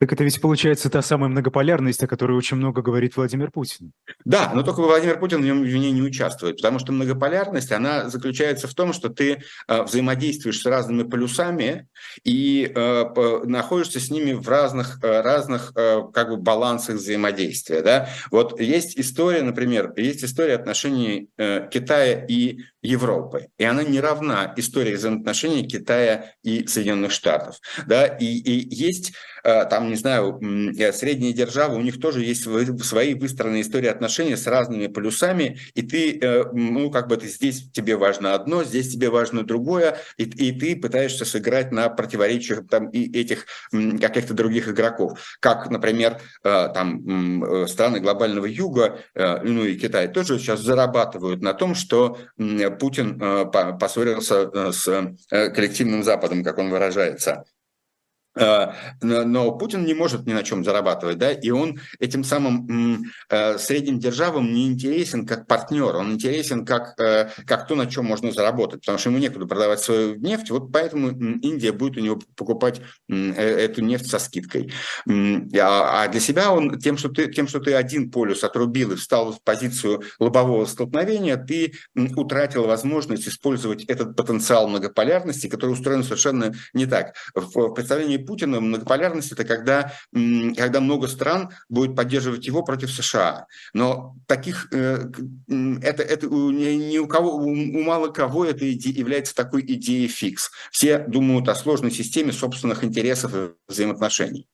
Так это ведь получается та самая многополярность, о которой очень много говорит Владимир Путин. Да, но только Владимир Путин в, нем, в ней не участвует, потому что многополярность, она заключается в том, что ты э, взаимодействуешь с разными полюсами и э, по, находишься с ними в разных, э, разных э, как бы балансах взаимодействия. Да? Вот есть история, например, есть история отношений э, Китая и Европы, и она не равна истории взаимоотношений Китая и Соединенных Штатов. Да? И, и есть Э, там, не знаю, э, средние державы, у них тоже есть свои выстроенные истории отношений с разными полюсами, и ты, э, ну, как бы ты здесь тебе важно одно, здесь тебе важно другое, и, и ты пытаешься сыграть на противоречиях там и этих каких-то других игроков. Как, например, там страны глобального юга, ну и Китай тоже сейчас зарабатывают на том, что Путин поссорился с коллективным Западом, как он выражается. Э, но Путин не может ни на чем зарабатывать, да, и он этим самым э, средним державам не интересен как партнер, он интересен как, э, как то, на чем можно заработать, потому что ему некуда продавать свою нефть, вот поэтому Индия будет у него покупать эту нефть со скидкой. А, а для себя он тем, что ты, тем, что ты один полюс отрубил и встал в позицию лобового столкновения, ты утратил возможность использовать этот потенциал многополярности, который устроен совершенно не так. В представлении Путина многополярность – это когда, когда много стран будет поддерживать его против США. Но таких, э, это, это ни у кого, у мало кого это является такой идеей фикс. Все думают о сложной системе собственных интересов и взаимоотношений.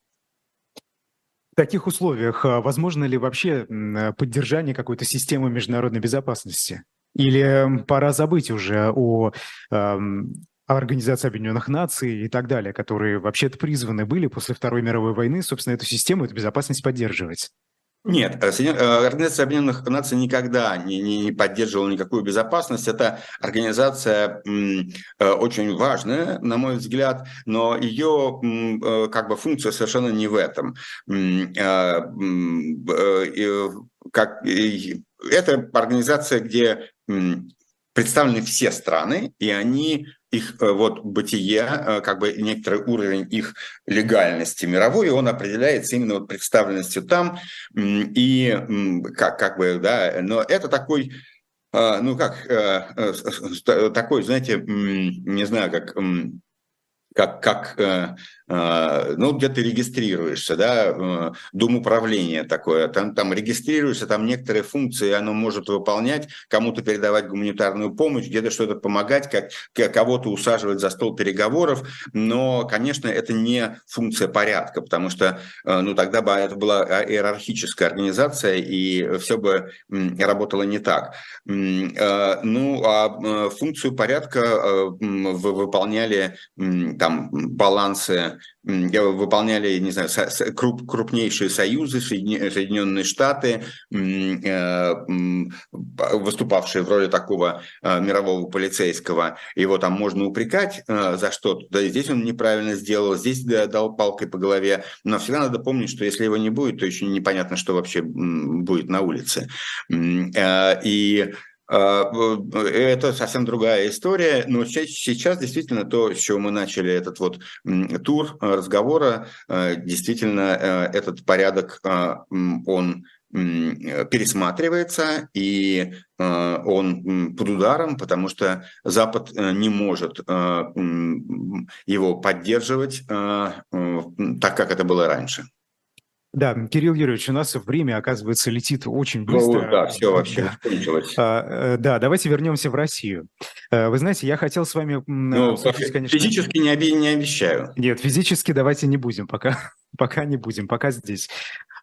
таких условиях возможно ли вообще поддержание какой-то системы международной безопасности? Или пора забыть уже о Организации Объединенных Наций и так далее, которые вообще-то призваны были после Второй мировой войны, собственно, эту систему, эту безопасность поддерживать. Нет, э, э, Организация Объединенных Наций никогда не, не, поддерживала никакую безопасность. Это организация э, очень важная, на мой взгляд, но ее как бы функция совершенно не в этом. Как, это организация, где представлены все страны, и они их э, вот бытие, э, как бы некоторый уровень их легальности мировой, он определяется именно вот представленностью там, и как, как бы, да, но это такой э, ну как, такой, знаете, не знаю, как как, как ну, где ты регистрируешься, да, э, дом управления такое, там, там регистрируешься, там некоторые функции оно может выполнять, кому-то передавать гуманитарную помощь, где-то что-то помогать, как, кого-то усаживать за стол переговоров, но, конечно, это не функция порядка, потому что, э, ну, тогда бы это была иерархическая организация, и все бы работало не так. Э, ну, а функцию порядка выполняли там балансы выполняли, не знаю, круп, крупнейшие союзы, Соединенные Штаты, э, выступавшие в роли такого э, мирового полицейского. Его там можно упрекать э, за что-то. Да, здесь он неправильно сделал, здесь дал палкой по голове. Но всегда надо помнить, что если его не будет, то еще непонятно, что вообще будет на улице. И это совсем другая история, но сейчас действительно то, с чего мы начали этот вот тур разговора, а, действительно э, этот порядок, а, он пересматривается, и он под ударом, потому что Запад э, не может его поддерживать так, как это было раньше. Да, Кирилл Юрьевич, у нас время, оказывается, летит очень ну быстро. Ну, да, все вообще кончилось. А, э, да, давайте вернемся в Россию. Э, вы знаете, я хотел с вами... Ну, обсудить, конечно... Физически не, оби- не обещаю. Нет, физически давайте не будем, пока, пока не будем, пока здесь.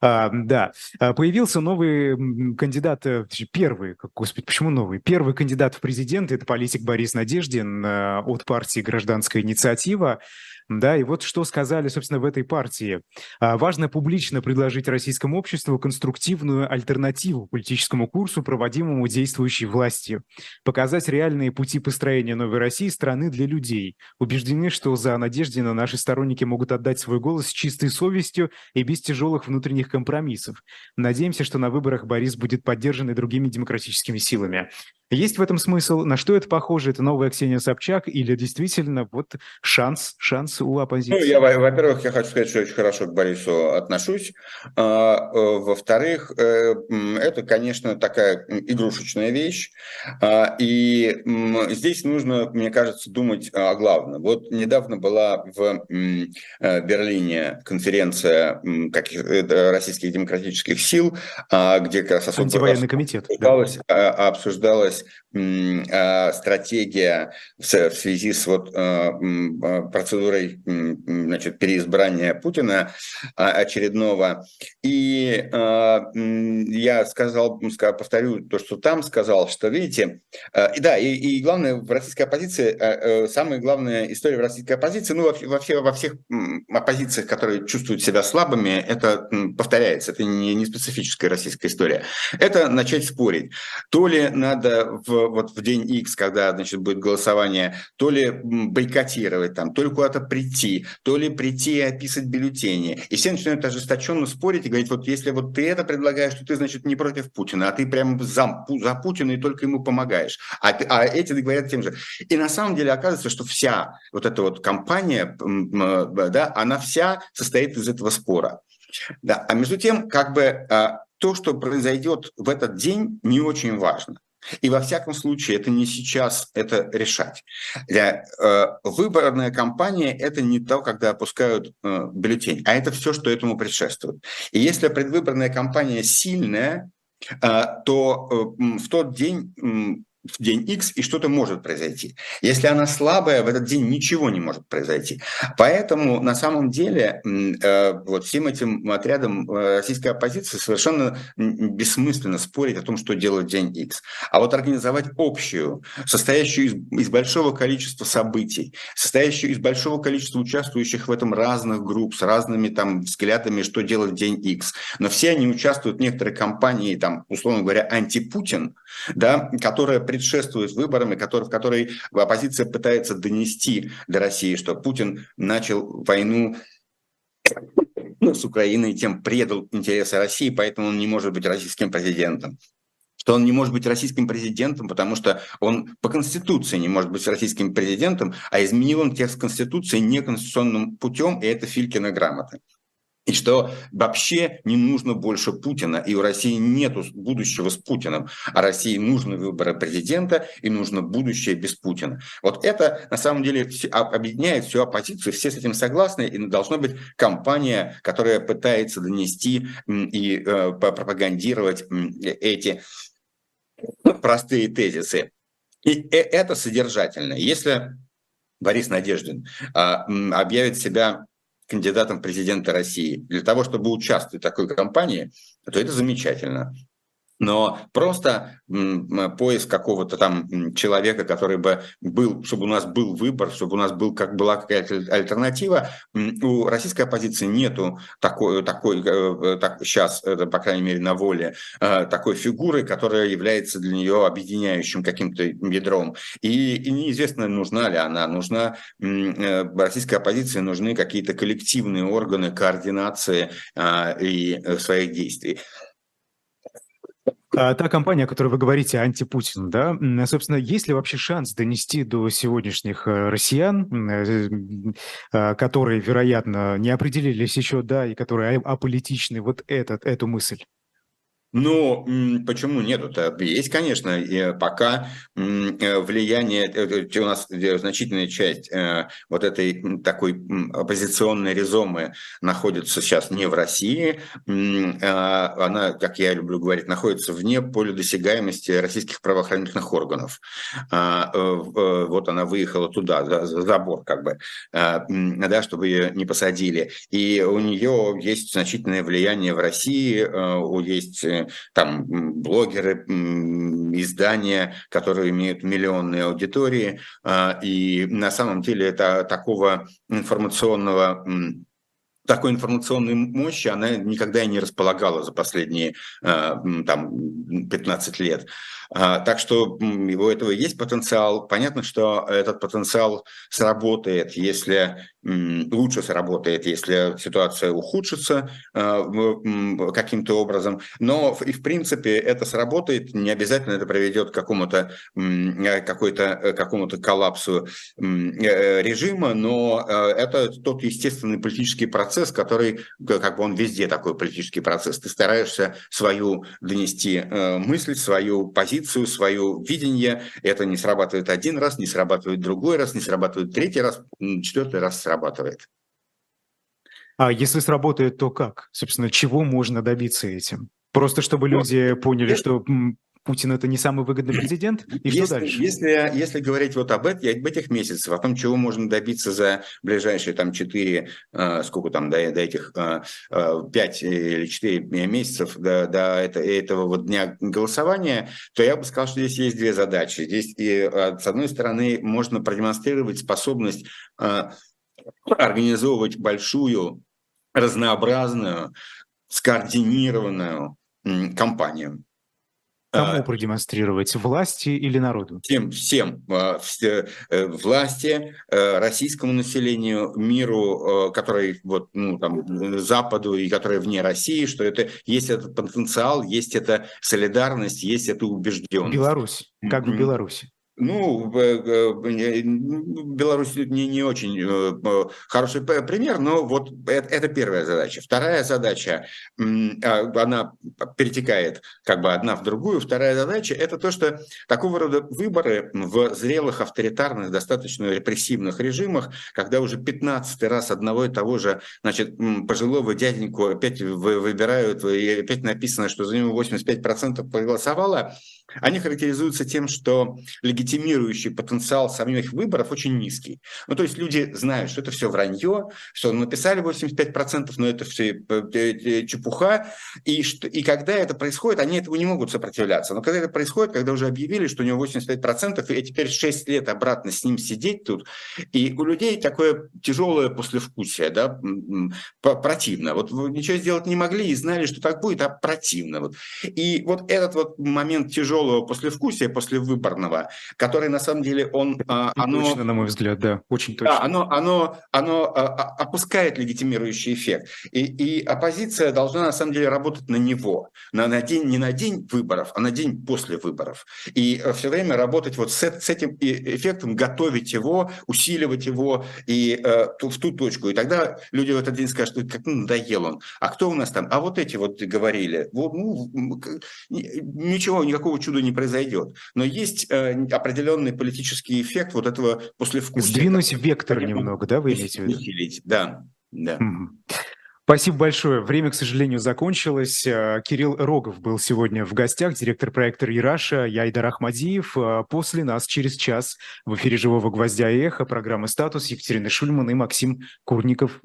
А, да, а, появился новый кандидат, э, первый, господи, почему новый? Первый кандидат в президенты – это политик Борис Надеждин от партии «Гражданская инициатива». Да, и вот что сказали, собственно, в этой партии. А, важно публично предложить российскому обществу конструктивную альтернативу политическому курсу, проводимому действующей властью. Показать реальные пути построения новой России страны для людей. Убеждены, что за Надеждина наши сторонники могут отдать свой голос с чистой совестью и без тяжелых внутренних компромиссов. Надеемся, что на выборах Борис будет поддержан и другими демократическими силами. Есть в этом смысл? На что это похоже? Это новая Ксения Собчак или действительно вот шанс, шанс у оппозиции? Ну, я, во-первых, я хочу сказать, что очень хорошо к Борису отношусь. А, э, во-вторых, э, это, конечно, такая игрушечная вещь. А, и здесь нужно, мне кажется, думать о главном. Вот недавно была в э, Берлине конференция каких российских демократических сил, а, где как раз особо Антивоенный комитет. Обсуждалось, да. обсуждалось а, стратегия в связи с вот процедурой значит, переизбрания Путина очередного. И я сказал, повторю то, что там сказал, что, видите, и да, и, и главное, в российской оппозиции, самая главная история в российской оппозиции, ну, вообще, вообще во всех оппозициях, которые чувствуют себя слабыми, это повторяется, это не, не специфическая российская история. Это начать спорить. То ли надо в, вот в день X, когда значит, будет голосование, то ли бойкотировать там, то ли куда-то прийти, то ли прийти и описать бюллетени. И все начинают ожесточенно спорить и говорить, вот если вот ты это предлагаешь, то ты, значит, не против Путина, а ты прям за, за Путина и только ему помогаешь. А, а эти говорят тем же. И на самом деле оказывается, что вся вот эта вот кампания, да, она вся состоит из этого спора. Да. А между тем, как бы а, то, что произойдет в этот день, не очень важно. И во всяком случае, это не сейчас это решать. Для, э, выборная кампания – это не то, когда опускают э, бюллетень, а это все, что этому предшествует. И если предвыборная кампания сильная, э, то э, в тот день в день X, и что-то может произойти. Если она слабая, в этот день ничего не может произойти. Поэтому на самом деле э, вот всем этим отрядам э, российской оппозиции совершенно бессмысленно спорить о том, что делать день X. А вот организовать общую, состоящую из, из большого количества событий, состоящую из большого количества участвующих в этом разных групп с разными там взглядами, что делать в день X. Но все они участвуют в некоторой кампании, там, условно говоря, антипутин, да, которая предшествует выборам, и который, в которой оппозиция пытается донести до России, что Путин начал войну ну, с Украиной, тем предал интересы России, поэтому он не может быть российским президентом. Что он не может быть российским президентом, потому что он по Конституции не может быть российским президентом, а изменил он текст Конституции неконституционным путем, и это Филькина грамота и что вообще не нужно больше Путина, и у России нет будущего с Путиным, а России нужны выборы президента и нужно будущее без Путина. Вот это на самом деле объединяет всю оппозицию, все с этим согласны, и должна быть кампания, которая пытается донести и э, пропагандировать эти простые тезисы. И э, это содержательно. Если Борис Надеждин а, объявит себя кандидатом в президенты России, для того, чтобы участвовать в такой кампании, то это замечательно. Но просто поиск какого-то там человека, который бы был, чтобы у нас был выбор, чтобы у нас был, как была какая-то альтернатива, у российской оппозиции нету такой, такой э, так, сейчас, по крайней мере, на воле, э, такой фигуры, которая является для нее объединяющим каким-то ядром. И, и неизвестно, нужна ли она. Нужна э, российской оппозиции нужны какие-то коллективные органы координации и своих действий. А та компания, о которой вы говорите, антипутин, да, собственно, есть ли вообще шанс донести до сегодняшних э, россиян, э, э, которые, вероятно, не определились еще, да, и которые аполитичны, вот этот, эту мысль? Ну, почему нету-то? Есть, конечно, и пока э, влияние, э, э, у нас значительная часть вот этой такой оппозиционной резомы находится сейчас не в России, она, как я люблю говорить, находится вне поля досягаемости российских правоохранительных органов. А, вот она выехала туда, за забор как бы, да, чтобы ее не посадили. И у нее есть значительное влияние в России, есть там блогеры, издания, которые имеют миллионные аудитории, а, и на самом деле это такого информационного такой информационной мощи она никогда и не располагала за последние а, там, 15 лет. А, так что у этого есть потенциал. Понятно, что этот потенциал сработает, если лучше сработает, если ситуация ухудшится а, каким-то образом. Но и в принципе это сработает, не обязательно это приведет к какому-то какой-то э, какому-то коллапсу э, режима, но э, это тот естественный политический процесс, который как бы он везде такой политический процесс. Ты стараешься свою донести мысль, свою позицию позицию, свое видение. Это не срабатывает один раз, не срабатывает другой раз, не срабатывает третий раз, четвертый раз срабатывает. А если сработает, то как? Собственно, чего можно добиться этим? Просто чтобы ну, люди поняли, что Путин это не самый выгодный президент? И если, что дальше? Если, если говорить вот об, этом, об этих месяцах, о том, чего можно добиться за ближайшие там 4, э, сколько там до, до этих э, 5 или 4 месяцев до, до это, этого вот дня голосования, то я бы сказал, что здесь есть две задачи. Здесь, и, э, с одной стороны, можно продемонстрировать способность э, организовывать большую, разнообразную, скоординированную кампанию Кому а, продемонстрировать? Власти или народу? Всем, всем. А, э, власти, э, российскому населению, миру, э, который вот, ну, там, Западу и который вне России, что это есть этот потенциал, есть эта солидарность, есть эта убежденность. Беларусь, как в Беларуси. Ну, Беларусь не, не очень э, хороший пример, но вот это, это первая задача. Вторая задача, а, она перетекает как бы одна в другую. Вторая задача – это то, что такого рода выборы в зрелых, авторитарных, достаточно репрессивных режимах, когда уже 15 раз одного и того же значит, пожилого дяденьку опять выбирают, и опять написано, что за него 85% проголосовало, они характеризуются тем, что легитимирующий потенциал самих выборов очень низкий. Ну, то есть люди знают, что это все вранье, что написали 85%, но это все э, э, э, чепуха, и, что, и когда это происходит, они этого не могут сопротивляться. Но когда это происходит, когда уже объявили, что у него 85%, и теперь 6 лет обратно с ним сидеть тут, и у людей такое тяжелое послевкусие, да, противно. Вот ничего сделать не могли и знали, что так будет, а противно. Вот. И вот этот вот момент тяжелый тяжелого послевкусия, послевыборного, который на самом деле он... А, оно, точно, на мой взгляд, да, очень точно. Да, оно, оно, оно а, а, опускает легитимирующий эффект. И, и оппозиция должна на самом деле работать на него, на, на день, не на день выборов, а на день после выборов. И э, все время работать вот с, с этим эффектом, готовить его, усиливать его и э, в ту точку. И тогда люди в этот день скажут, как ну, надоел он. А кто у нас там? А вот эти вот говорили. Вот, ну, ничего, никакого чуда не произойдет. Но есть э, определенный политический эффект вот этого послевкусия. Сдвинуть вектор немного, да, вы имеете в виду? Да, да. Спасибо большое. Время, к сожалению, закончилось. Э, Кирилл Рогов был сегодня в гостях, директор проекта «Ираша», я Айдар Ахмадиев. Э, после нас через час в эфире «Живого гвоздя и эхо» программы «Статус» Екатерина Шульман и Максим Курников.